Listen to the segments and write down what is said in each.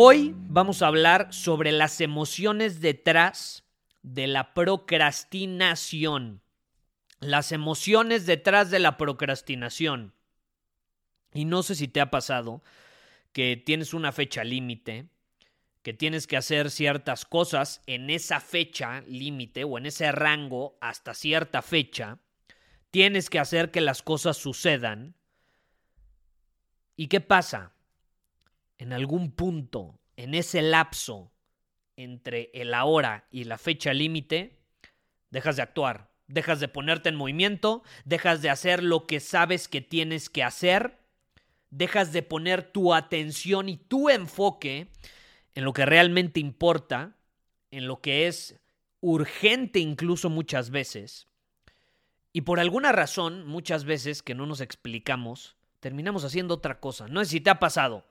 Hoy vamos a hablar sobre las emociones detrás de la procrastinación. Las emociones detrás de la procrastinación. Y no sé si te ha pasado que tienes una fecha límite, que tienes que hacer ciertas cosas en esa fecha límite o en ese rango hasta cierta fecha. Tienes que hacer que las cosas sucedan. ¿Y qué pasa? en algún punto, en ese lapso entre el ahora y la fecha límite, dejas de actuar, dejas de ponerte en movimiento, dejas de hacer lo que sabes que tienes que hacer, dejas de poner tu atención y tu enfoque en lo que realmente importa, en lo que es urgente incluso muchas veces. Y por alguna razón, muchas veces que no nos explicamos, terminamos haciendo otra cosa. No sé si te ha pasado.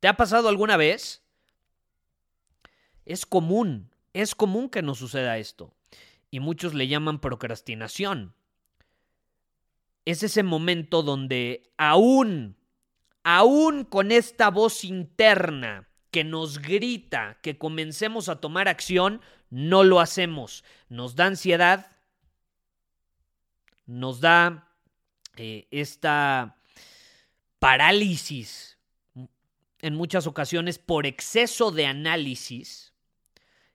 ¿Te ha pasado alguna vez? Es común, es común que nos suceda esto. Y muchos le llaman procrastinación. Es ese momento donde aún, aún con esta voz interna que nos grita que comencemos a tomar acción, no lo hacemos. Nos da ansiedad, nos da eh, esta parálisis en muchas ocasiones por exceso de análisis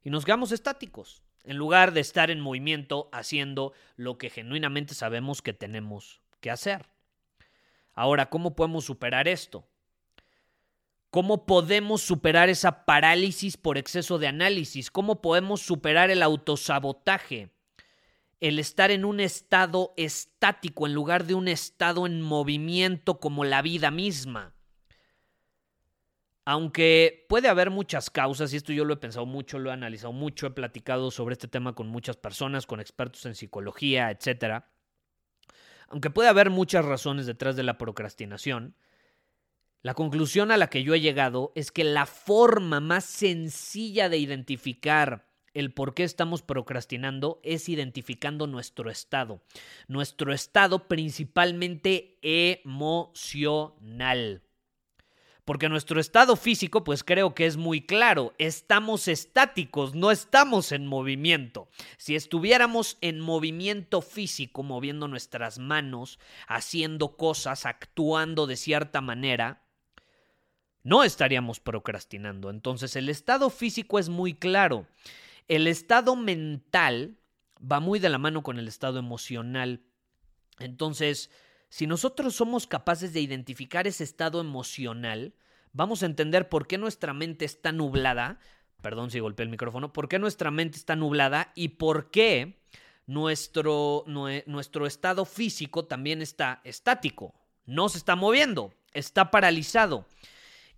y nos quedamos estáticos, en lugar de estar en movimiento haciendo lo que genuinamente sabemos que tenemos que hacer. Ahora, ¿cómo podemos superar esto? ¿Cómo podemos superar esa parálisis por exceso de análisis? ¿Cómo podemos superar el autosabotaje? El estar en un estado estático en lugar de un estado en movimiento como la vida misma. Aunque puede haber muchas causas, y esto yo lo he pensado mucho, lo he analizado mucho, he platicado sobre este tema con muchas personas, con expertos en psicología, etc. Aunque puede haber muchas razones detrás de la procrastinación, la conclusión a la que yo he llegado es que la forma más sencilla de identificar el por qué estamos procrastinando es identificando nuestro estado. Nuestro estado principalmente emocional. Porque nuestro estado físico, pues creo que es muy claro, estamos estáticos, no estamos en movimiento. Si estuviéramos en movimiento físico, moviendo nuestras manos, haciendo cosas, actuando de cierta manera, no estaríamos procrastinando. Entonces el estado físico es muy claro. El estado mental va muy de la mano con el estado emocional. Entonces, si nosotros somos capaces de identificar ese estado emocional, vamos a entender por qué nuestra mente está nublada, perdón si golpeé el micrófono, por qué nuestra mente está nublada y por qué nuestro, nuestro estado físico también está estático, no se está moviendo, está paralizado.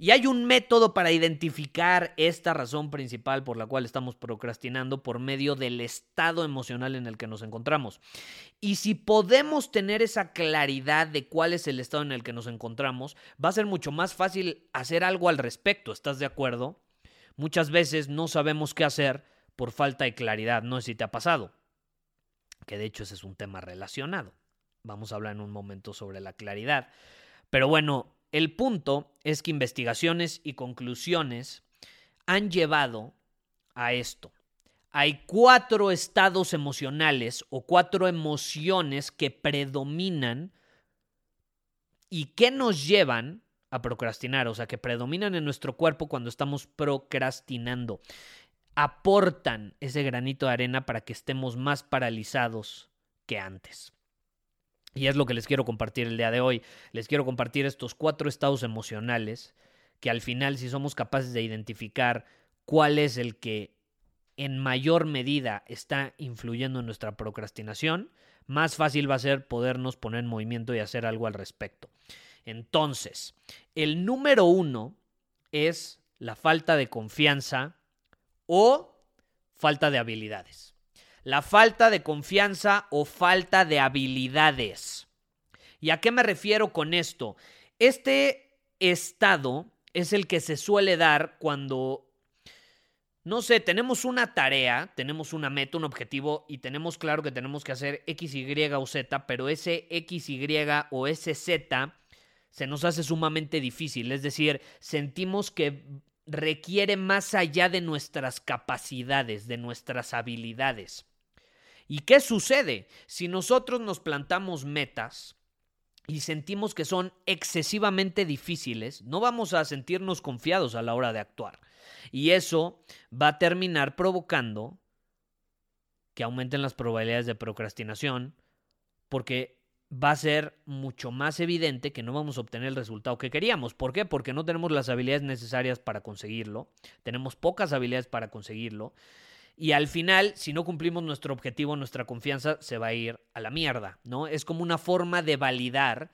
Y hay un método para identificar esta razón principal por la cual estamos procrastinando por medio del estado emocional en el que nos encontramos. Y si podemos tener esa claridad de cuál es el estado en el que nos encontramos, va a ser mucho más fácil hacer algo al respecto. ¿Estás de acuerdo? Muchas veces no sabemos qué hacer por falta de claridad. No sé si te ha pasado. Que de hecho ese es un tema relacionado. Vamos a hablar en un momento sobre la claridad. Pero bueno, el punto es que investigaciones y conclusiones han llevado a esto. Hay cuatro estados emocionales o cuatro emociones que predominan y que nos llevan a procrastinar, o sea, que predominan en nuestro cuerpo cuando estamos procrastinando. aportan ese granito de arena para que estemos más paralizados que antes. Y es lo que les quiero compartir el día de hoy. Les quiero compartir estos cuatro estados emocionales que al final si somos capaces de identificar cuál es el que en mayor medida está influyendo en nuestra procrastinación, más fácil va a ser podernos poner en movimiento y hacer algo al respecto. Entonces, el número uno es la falta de confianza o falta de habilidades. La falta de confianza o falta de habilidades. ¿Y a qué me refiero con esto? Este estado es el que se suele dar cuando, no sé, tenemos una tarea, tenemos una meta, un objetivo y tenemos claro que tenemos que hacer X, Y o Z, pero ese X, Y o ese Z se nos hace sumamente difícil. Es decir, sentimos que requiere más allá de nuestras capacidades, de nuestras habilidades. ¿Y qué sucede? Si nosotros nos plantamos metas y sentimos que son excesivamente difíciles, no vamos a sentirnos confiados a la hora de actuar. Y eso va a terminar provocando que aumenten las probabilidades de procrastinación, porque va a ser mucho más evidente que no vamos a obtener el resultado que queríamos. ¿Por qué? Porque no tenemos las habilidades necesarias para conseguirlo, tenemos pocas habilidades para conseguirlo, y al final, si no cumplimos nuestro objetivo, nuestra confianza se va a ir a la mierda, ¿no? Es como una forma de validar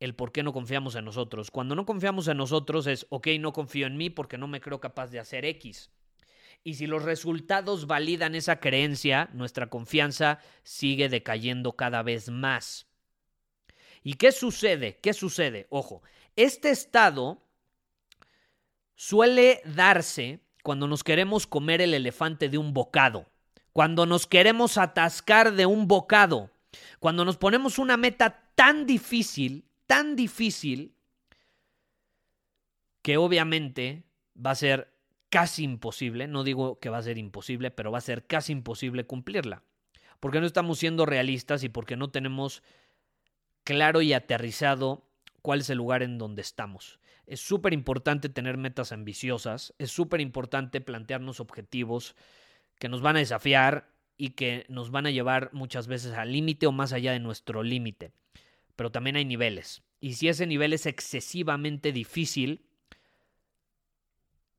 el por qué no confiamos en nosotros. Cuando no confiamos en nosotros es, ok, no confío en mí porque no me creo capaz de hacer X. Y si los resultados validan esa creencia, nuestra confianza sigue decayendo cada vez más. ¿Y qué sucede? ¿Qué sucede? Ojo, este estado suele darse cuando nos queremos comer el elefante de un bocado, cuando nos queremos atascar de un bocado, cuando nos ponemos una meta tan difícil, tan difícil, que obviamente va a ser casi imposible, no digo que va a ser imposible, pero va a ser casi imposible cumplirla, porque no estamos siendo realistas y porque no tenemos claro y aterrizado cuál es el lugar en donde estamos. Es súper importante tener metas ambiciosas, es súper importante plantearnos objetivos que nos van a desafiar y que nos van a llevar muchas veces al límite o más allá de nuestro límite. Pero también hay niveles. Y si ese nivel es excesivamente difícil,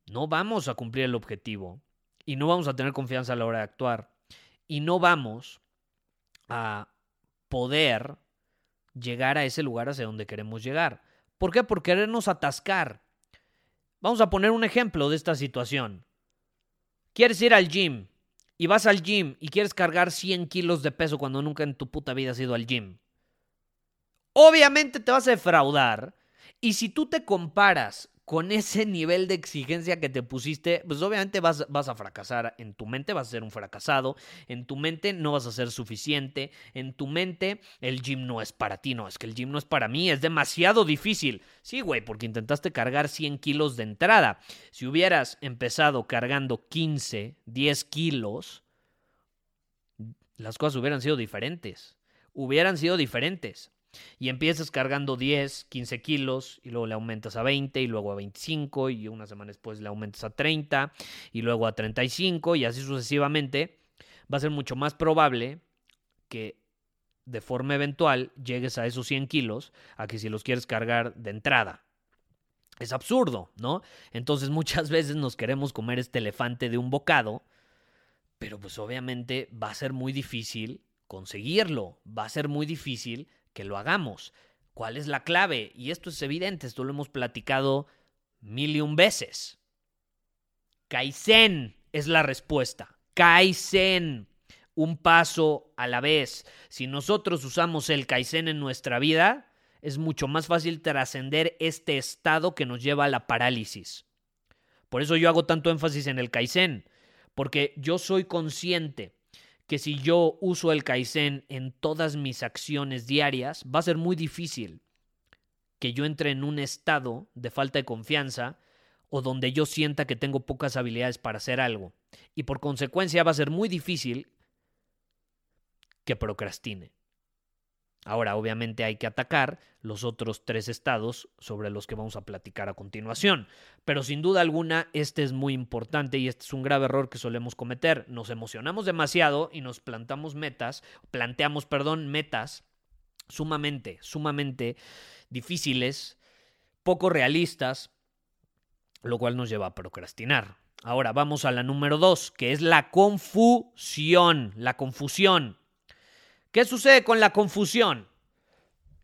no vamos a cumplir el objetivo y no vamos a tener confianza a la hora de actuar y no vamos a poder llegar a ese lugar hacia donde queremos llegar. ¿Por qué? Por querernos atascar. Vamos a poner un ejemplo de esta situación. Quieres ir al gym y vas al gym y quieres cargar 100 kilos de peso cuando nunca en tu puta vida has ido al gym. Obviamente te vas a defraudar. Y si tú te comparas con ese nivel de exigencia que te pusiste, pues obviamente vas, a fracasar. En tu mente vas a ser un fracasado, en tu mente no vas a ser suficiente, en tu mente el gym no es para ti, no, es que el gym no es para mí, es demasiado difícil. Sí, güey, porque intentaste cargar 100 kilos de entrada. Si hubieras empezado cargando 15, 10 kilos, las cosas hubieran sido diferentes. Hubieran sido diferentes. Y empiezas cargando 10, 15 kilos y luego le aumentas a 20 y luego a 25 y una semana después le aumentas a 30 y luego a 35 y así sucesivamente, va a ser mucho más probable que de forma eventual llegues a esos 100 kilos a que si los quieres cargar de entrada. Es absurdo, ¿no? Entonces muchas veces nos queremos comer este elefante de un bocado, pero pues obviamente va a ser muy difícil conseguirlo, va a ser muy difícil que lo hagamos. ¿Cuál es la clave? Y esto es evidente, esto lo hemos platicado mil y un veces. Kaizen es la respuesta. Kaizen. Un paso a la vez. Si nosotros usamos el Kaizen en nuestra vida, es mucho más fácil trascender este estado que nos lleva a la parálisis. Por eso yo hago tanto énfasis en el Kaizen, porque yo soy consciente que si yo uso el Kaizen en todas mis acciones diarias, va a ser muy difícil que yo entre en un estado de falta de confianza o donde yo sienta que tengo pocas habilidades para hacer algo. Y por consecuencia va a ser muy difícil que procrastine. Ahora, obviamente hay que atacar los otros tres estados sobre los que vamos a platicar a continuación. Pero sin duda alguna, este es muy importante y este es un grave error que solemos cometer. Nos emocionamos demasiado y nos plantamos metas, planteamos, perdón, metas sumamente, sumamente difíciles, poco realistas, lo cual nos lleva a procrastinar. Ahora vamos a la número dos, que es la confusión, la confusión. ¿Qué sucede con la confusión?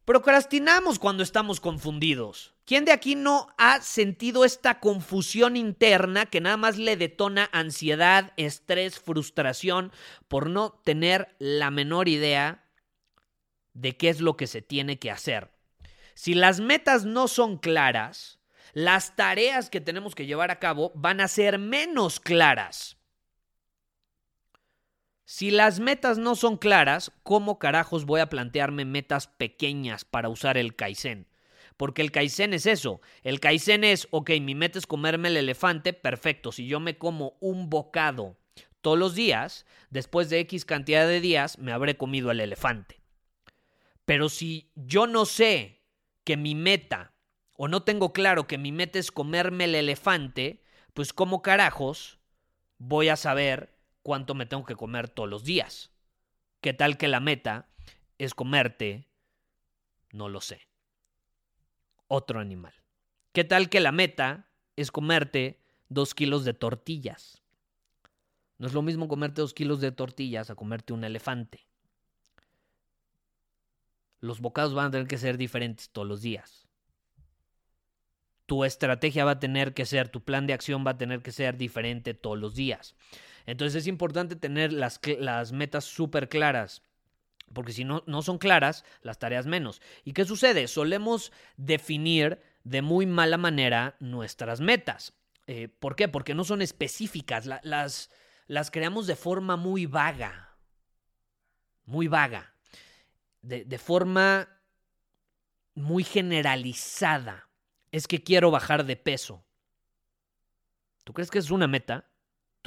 Procrastinamos cuando estamos confundidos. ¿Quién de aquí no ha sentido esta confusión interna que nada más le detona ansiedad, estrés, frustración por no tener la menor idea de qué es lo que se tiene que hacer? Si las metas no son claras, las tareas que tenemos que llevar a cabo van a ser menos claras. Si las metas no son claras, ¿cómo carajos voy a plantearme metas pequeñas para usar el Kaizen? Porque el Kaizen es eso. El Kaizen es, ok, mi meta es comerme el elefante, perfecto. Si yo me como un bocado todos los días, después de X cantidad de días, me habré comido el elefante. Pero si yo no sé que mi meta, o no tengo claro que mi meta es comerme el elefante, pues ¿cómo carajos voy a saber cuánto me tengo que comer todos los días. ¿Qué tal que la meta es comerte? No lo sé. Otro animal. ¿Qué tal que la meta es comerte dos kilos de tortillas? No es lo mismo comerte dos kilos de tortillas a comerte un elefante. Los bocados van a tener que ser diferentes todos los días. Tu estrategia va a tener que ser, tu plan de acción va a tener que ser diferente todos los días. Entonces es importante tener las, metas súper claras. Porque si no, no son claras, las tareas menos. ¿Y qué sucede? Solemos definir de muy mala manera nuestras metas. Eh, ¿Por qué? Porque no son específicas. las, las creamos de forma muy vaga. Muy vaga. De, de forma muy generalizada. Es que quiero bajar de peso. ¿Tú crees que es una meta?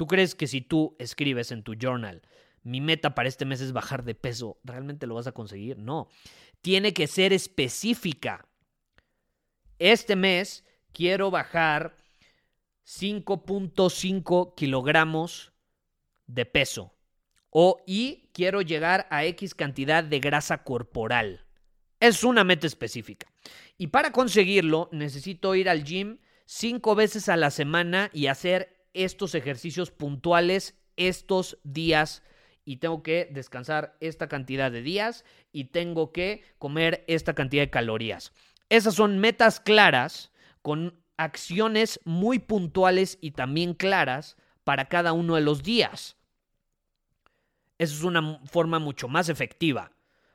¿Tú crees que si tú escribes en tu journal, mi meta para este mes es bajar de peso, ¿realmente lo vas a conseguir? No. Tiene que ser específica. Este mes quiero bajar 5.5 kilogramos de peso. O y quiero llegar a X cantidad de grasa corporal. Es una meta específica. Y para conseguirlo necesito ir al gym cinco veces a la semana y hacer estos ejercicios puntuales estos días y tengo que descansar esta cantidad de días y tengo que comer esta cantidad de calorías. Esas son metas claras con acciones muy puntuales y también claras para cada uno de los días. Esa es una forma mucho más efectiva.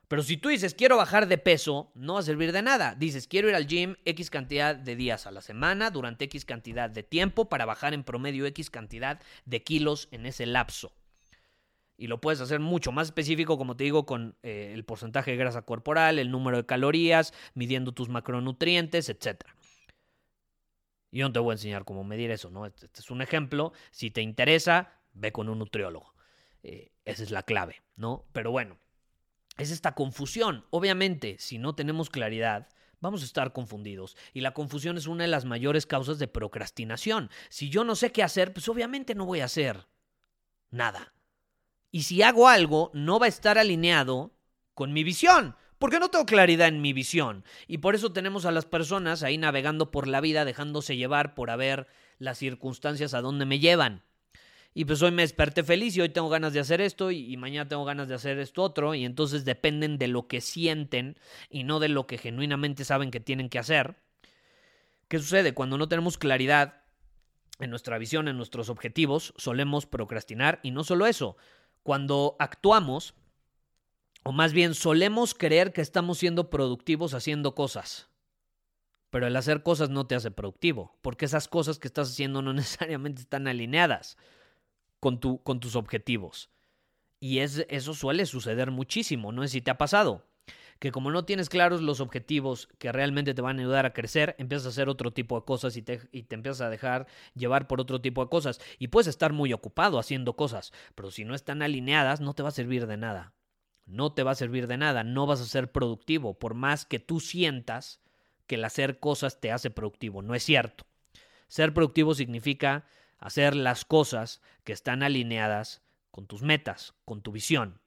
Pero si tú dices quiero bajar de peso, no va a servir de nada. Dices quiero ir al gym X cantidad de días a la semana durante X cantidad de tiempo para bajar en promedio X cantidad de kilos en ese lapso. Y lo puedes hacer mucho más específico, como te digo, con eh, el porcentaje de grasa corporal, el número de calorías, midiendo tus macronutrientes, etc. Yo no te voy a enseñar cómo medir eso, ¿no? Este, este es un ejemplo. Si te interesa, ve con un nutriólogo. Eh, esa es la clave, ¿no? Pero bueno, es esta confusión. Obviamente, si no tenemos claridad, vamos a estar confundidos. Y la confusión es una de las mayores causas de procrastinación. Si yo no sé qué hacer, pues obviamente no voy a hacer nada. Y si hago algo, no va a estar alineado con mi visión. Porque no tengo claridad en mi visión. Y por eso tenemos a las personas ahí navegando por la vida, dejándose llevar por a ver las circunstancias a dónde me llevan y pues hoy me desperté feliz y hoy tengo ganas de hacer esto y, mañana tengo ganas de hacer esto otro y entonces dependen de lo que sienten y no de lo que genuinamente saben que tienen que hacer. ¿Qué sucede? Cuando no tenemos claridad en nuestra visión, en nuestros objetivos, solemos procrastinar y no solo eso, cuando actuamos, o más bien solemos creer que estamos siendo productivos haciendo cosas. Pero el hacer cosas no te hace productivo, porque esas cosas que estás haciendo no necesariamente están alineadas con, tu, con tus objetivos. Y es, eso suele suceder muchísimo, no sé si te ha pasado. Que como no tienes claros los objetivos que realmente te van a ayudar a crecer, empiezas a hacer otro tipo de cosas y te, y te empiezas a dejar llevar por otro tipo de cosas. Y puedes estar muy ocupado haciendo cosas, pero si no están alineadas, no te va a servir de nada. no te va a servir de nada, no vas a ser productivo, por más que tú sientas que el hacer cosas te hace productivo. No es cierto. Ser productivo significa hacer las cosas que están alineadas con tus metas, con tu visión.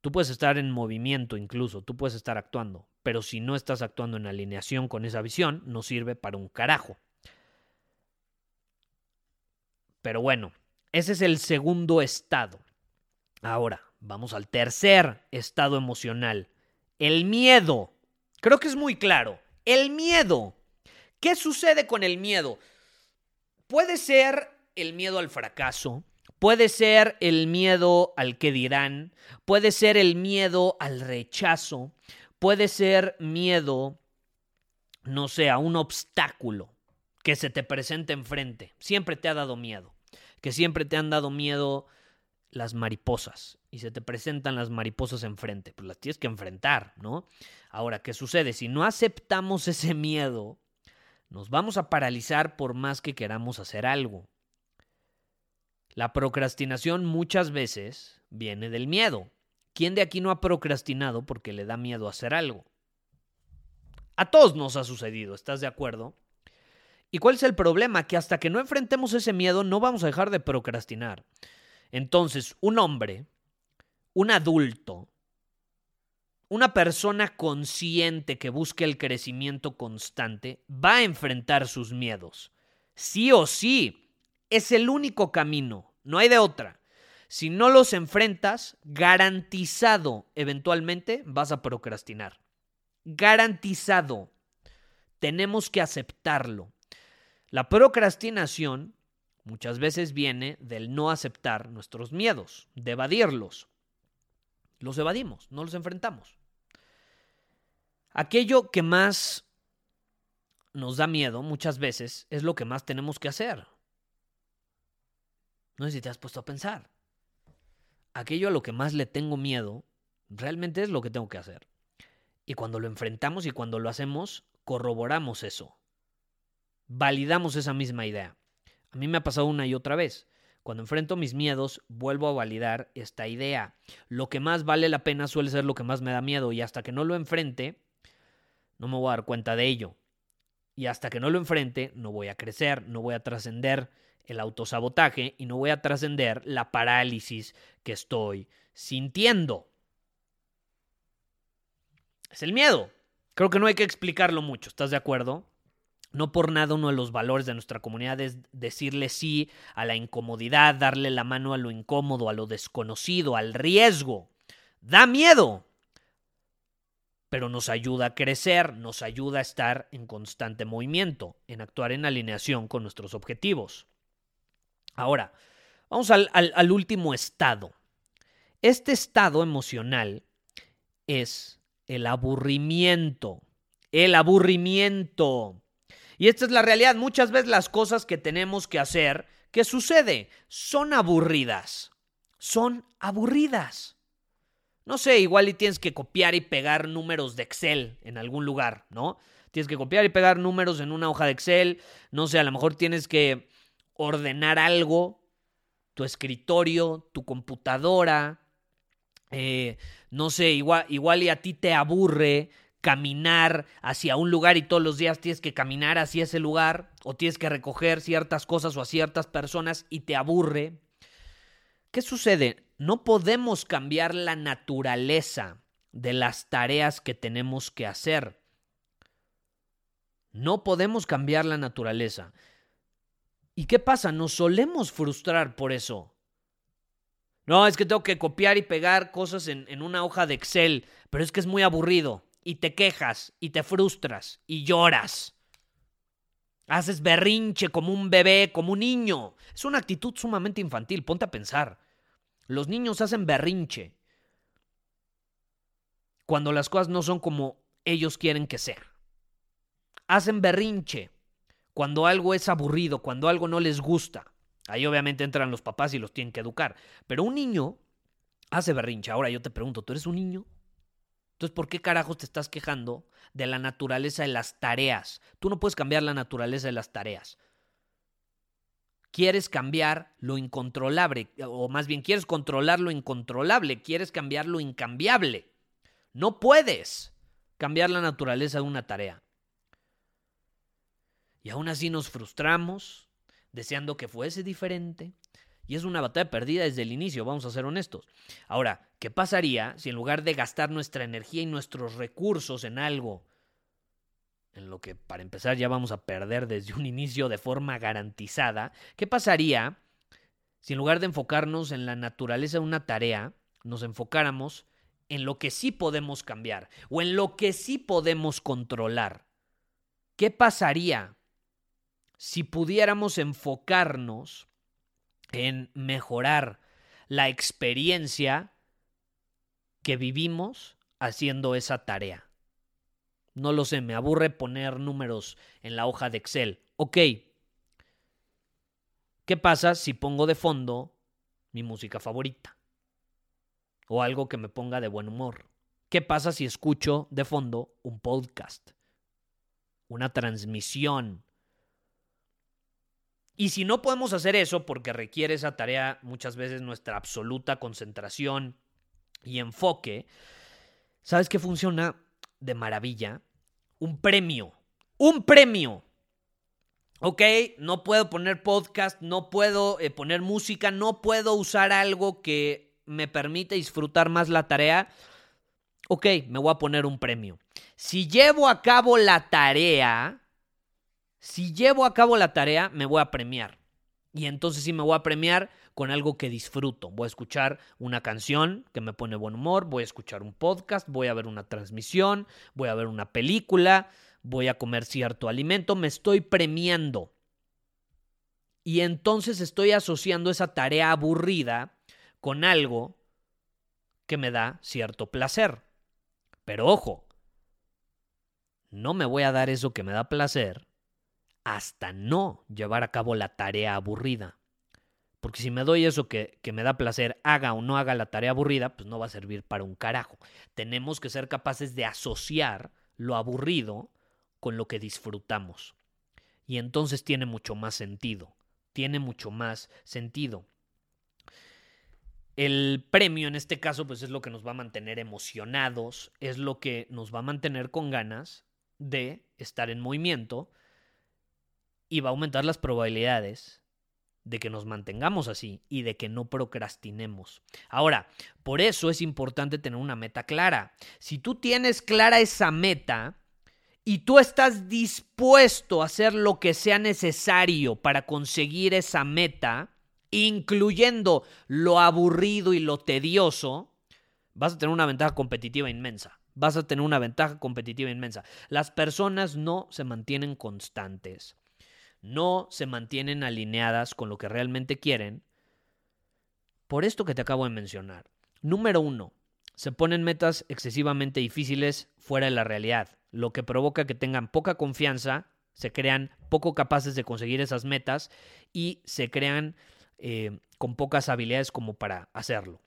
Tú puedes estar en movimiento incluso, tú puedes estar actuando, pero si no estás actuando en alineación con esa visión, no sirve para un carajo. Pero bueno, ese es el segundo estado. Ahora, vamos al tercer estado emocional, el miedo. Creo que es muy claro. El miedo. ¿Qué sucede con el miedo? Puede ser el miedo al fracaso, puede ser el miedo al que dirán, puede ser el miedo al rechazo, puede ser miedo, no sé, a un obstáculo que se te presente enfrente. Siempre te ha dado miedo, que siempre te han dado miedo las mariposas y se te presentan las mariposas enfrente, pues las tienes que enfrentar, ¿no? Ahora, ¿qué sucede? Si no aceptamos ese miedo, nos vamos a paralizar por más que queramos hacer algo. La procrastinación muchas veces viene del miedo. ¿Quién de aquí no ha procrastinado porque le da miedo hacer algo? A todos nos ha sucedido, ¿estás de acuerdo? ¿Y cuál es el problema? Que hasta que no enfrentemos ese miedo no vamos a dejar de procrastinar. Entonces, un hombre, un adulto, una persona consciente que busque el crecimiento constante va a enfrentar sus miedos. Sí o sí, es el único camino, no hay de otra. Si no los enfrentas, garantizado, eventualmente vas a procrastinar. Garantizado. Tenemos que aceptarlo. La procrastinación muchas veces viene del no aceptar nuestros miedos, de evadirlos. Los evadimos, no los enfrentamos. Aquello que más nos da miedo muchas veces es lo que más tenemos que hacer. No sé si te has puesto a pensar. Aquello a lo que más le tengo miedo realmente es lo que tengo que hacer. Y cuando lo enfrentamos y cuando lo hacemos, corroboramos eso. Validamos esa misma idea. A mí me ha pasado una y otra vez. Cuando enfrento mis miedos, vuelvo a validar esta idea. Lo que más vale la pena suele ser lo que más me da miedo y hasta que no lo enfrente, no me voy a dar cuenta de ello. Y hasta que no lo enfrente, no voy a crecer, no voy a trascender el autosabotaje y no voy a trascender la parálisis que estoy sintiendo. Es el miedo. Creo que no hay que explicarlo mucho, ¿estás de acuerdo? No por nada uno de los valores de nuestra comunidad es decirle sí a la incomodidad, darle la mano a lo incómodo, a lo desconocido, al riesgo. Da miedo, pero nos ayuda a crecer, nos ayuda a estar en constante movimiento, en actuar en alineación con nuestros objetivos. Ahora, vamos al, último estado. Este estado emocional es el aburrimiento. El aburrimiento. Y esta es la realidad. Muchas veces las cosas que tenemos que hacer, ¿qué sucede? Son aburridas. Son aburridas. No sé, igual y tienes que copiar y pegar números de Excel en algún lugar, ¿no? Tienes que copiar y pegar números en una hoja de Excel. No sé, a lo mejor tienes que ordenar algo, tu escritorio, tu computadora. Eh, no sé, igual, igual y a ti te aburre caminar hacia un lugar y todos los días tienes que caminar hacia ese lugar o tienes que recoger ciertas cosas o a ciertas personas y te aburre. ¿Qué sucede? No podemos cambiar la naturaleza de las tareas que tenemos que hacer. No podemos cambiar la naturaleza. ¿Y qué pasa? Nos solemos frustrar por eso. No, es que tengo que copiar y pegar cosas en, en una hoja de Excel, pero es que es muy aburrido y te quejas y te frustras y lloras. Haces berrinche como un bebé, como un niño. Es una actitud sumamente infantil, ponte a pensar. Los niños hacen berrinche cuando las cosas no son como ellos quieren que sean. Hacen berrinche cuando algo es aburrido, cuando algo no les gusta. Ahí obviamente entran los papás y los tienen que educar. Pero un niño hace berrinche. Ahora yo te pregunto, ¿tú eres un niño? Entonces, ¿por qué carajos te estás quejando de la naturaleza de las tareas? Tú no puedes cambiar la naturaleza de las tareas. Quieres cambiar lo incontrolable, o más bien quieres controlar lo incontrolable, quieres cambiar lo incambiable. No puedes cambiar la naturaleza de una tarea. Y aún así nos frustramos, deseando que fuese diferente. Y es una batalla perdida desde el inicio, vamos a ser honestos. Ahora, ¿qué pasaría si en lugar de gastar nuestra energía y nuestros recursos en algo en lo que para empezar ya vamos a perder desde un inicio de forma garantizada, ¿qué pasaría si en lugar de enfocarnos en la naturaleza de una tarea, nos enfocáramos en lo que sí podemos cambiar o en lo que sí podemos controlar? ¿Qué pasaría si pudiéramos enfocarnos en mejorar la experiencia que vivimos haciendo esa tarea? No lo sé, me aburre poner números en la hoja de Excel. Ok. ¿Qué pasa si pongo de fondo mi música favorita? O algo que me ponga de buen humor. ¿Qué pasa si escucho de fondo un podcast? Una transmisión. Y si no podemos hacer eso porque requiere esa tarea muchas veces nuestra absoluta concentración y enfoque, ¿sabes qué funciona? De maravilla un premio. Un premio. Ok, no puedo poner podcast, no puedo eh, poner música, no puedo usar algo que me permite disfrutar más la tarea. Ok, me voy a poner un premio. Si llevo a cabo la tarea, si llevo a cabo la tarea, me voy a premiar. Y entonces sí me voy a premiar con algo que disfruto. Voy a escuchar una canción que me pone buen humor, voy a escuchar un podcast, voy a ver una transmisión, voy a ver una película, voy a comer cierto alimento, me estoy premiando. Y entonces estoy asociando esa tarea aburrida con algo que me da cierto placer. Pero ojo, no me voy a dar eso que me da placer hasta no llevar a cabo la tarea aburrida. Porque si me doy eso que, que, me da placer, haga o no haga la tarea aburrida, pues no va a servir para un carajo. Tenemos que ser capaces de asociar lo aburrido con lo que disfrutamos. Y entonces tiene mucho más sentido. Tiene mucho más sentido. El premio en este caso, pues es lo que nos va a mantener emocionados, es lo que nos va a mantener con ganas de estar en movimiento y va a aumentar las probabilidades de que nos mantengamos así y de que no procrastinemos. Ahora, por eso es importante tener una meta clara. Si tú tienes clara esa meta y tú estás dispuesto a hacer lo que sea necesario para conseguir esa meta, incluyendo lo aburrido y lo tedioso, vas a tener una ventaja competitiva inmensa. Vas a tener una ventaja competitiva inmensa. Las personas no se mantienen constantes no se mantienen alineadas con lo que realmente quieren, por esto que te acabo de mencionar. Número uno, se ponen metas excesivamente difíciles fuera de la realidad, lo que provoca que tengan poca confianza, se crean poco capaces de conseguir esas metas y se crean eh, con pocas habilidades como para hacerlo.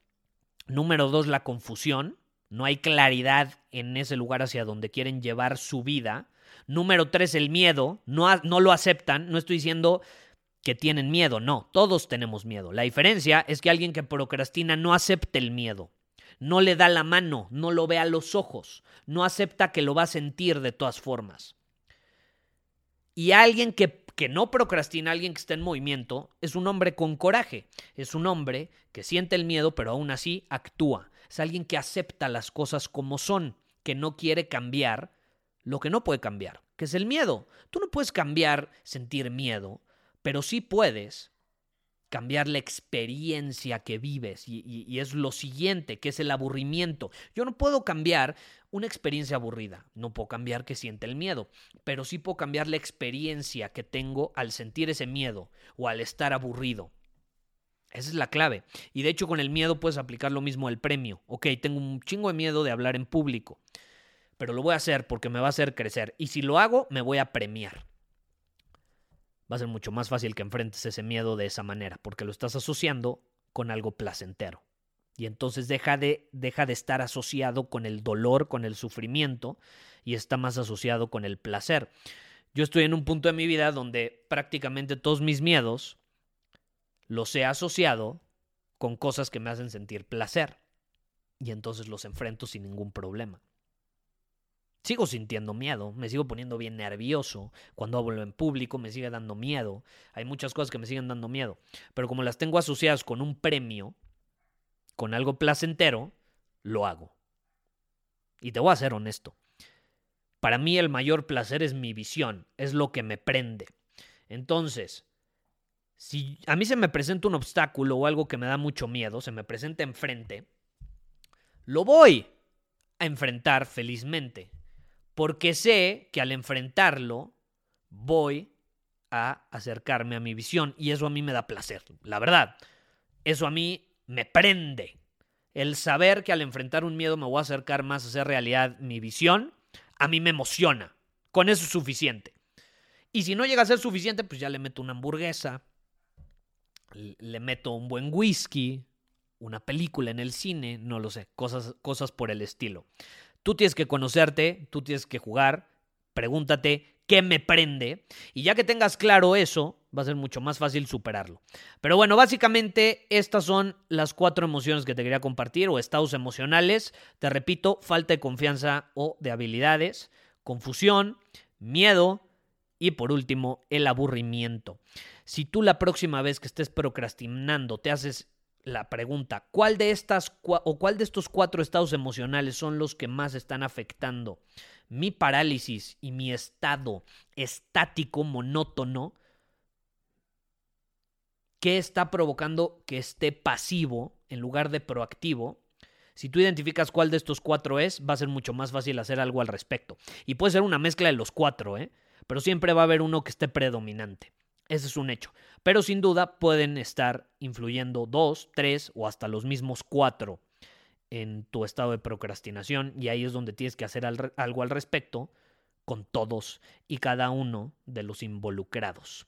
Número dos, la confusión. No hay claridad en ese lugar hacia donde quieren llevar su vida. Número tres, el miedo. No, no lo aceptan. No estoy diciendo que tienen miedo. No, todos tenemos miedo. La diferencia es que alguien que procrastina no acepte el miedo. No le da la mano, no lo ve a los ojos, no acepta que lo va a sentir de todas formas. Y alguien que, que, no procrastina, alguien que está en movimiento, es un hombre con coraje, es un hombre que siente el miedo, pero aún así actúa. Es alguien que acepta las cosas como son, que no quiere cambiar lo que no puede cambiar, que es el miedo. Tú no puedes cambiar sentir miedo, pero sí puedes cambiar la experiencia que vives y, es lo siguiente, que es el aburrimiento. Yo no puedo cambiar una experiencia aburrida, no puedo cambiar que siente el miedo, pero sí puedo cambiar la experiencia que tengo al sentir ese miedo o al estar aburrido. Esa es la clave. Y de hecho con el miedo puedes aplicar lo mismo al premio. Ok, tengo un chingo de miedo de hablar en público pero lo voy a hacer porque me va a hacer crecer. Y si lo hago, me voy a premiar. Va a ser mucho más fácil que enfrentes ese miedo de esa manera, porque lo estás asociando con algo placentero. Y entonces deja de, deja de estar asociado con el dolor, con el sufrimiento, y está más asociado con el placer. Yo estoy en un punto de mi vida donde prácticamente todos mis miedos los he asociado con cosas que me hacen sentir placer. Y entonces los enfrento sin ningún problema. Sigo sintiendo miedo, me sigo poniendo bien nervioso. Cuando hablo en público me sigue dando miedo. Hay muchas cosas que me siguen dando miedo. Pero como las tengo asociadas con un premio, con algo placentero, lo hago. Y te voy a ser honesto. Para mí el mayor placer es mi visión, es lo que me prende. Entonces, si a mí se me presenta un obstáculo o algo que me da mucho miedo, se me presenta enfrente, lo voy a enfrentar felizmente, porque sé que al enfrentarlo voy a acercarme a mi visión y eso a mí me da placer, la verdad. Eso a mí me prende. El saber que al enfrentar un miedo me voy a acercar más a hacer realidad mi visión, a mí me emociona. Con eso es suficiente. Y si no llega a ser suficiente, pues ya le meto una hamburguesa, le meto un buen whisky, una película en el cine, no lo sé, cosas, cosas por el estilo. Tú tienes que conocerte, tú tienes que jugar, pregúntate qué me prende y ya que tengas claro eso, va a ser mucho más fácil superarlo. Pero bueno, básicamente estas son las cuatro emociones que te quería compartir o estados emocionales. Te repito, falta de confianza o de habilidades, confusión, miedo y por último, el aburrimiento. Si tú la próxima vez que estés procrastinando te haces la pregunta, ¿cuál de estas o cuál de estos cuatro estados emocionales son los que más están afectando mi parálisis y mi estado estático monótono? ¿Qué está provocando que esté pasivo en lugar de proactivo? Si tú identificas cuál de estos cuatro es, va a ser mucho más fácil hacer algo al respecto. Y puede ser una mezcla de los cuatro, ¿eh? Pero siempre va a haber uno que esté predominante. Ese es un hecho. Pero sin duda pueden estar influyendo dos, tres o hasta los mismos cuatro en tu estado de procrastinación y ahí es donde tienes que hacer algo al respecto con todos y cada uno de los involucrados.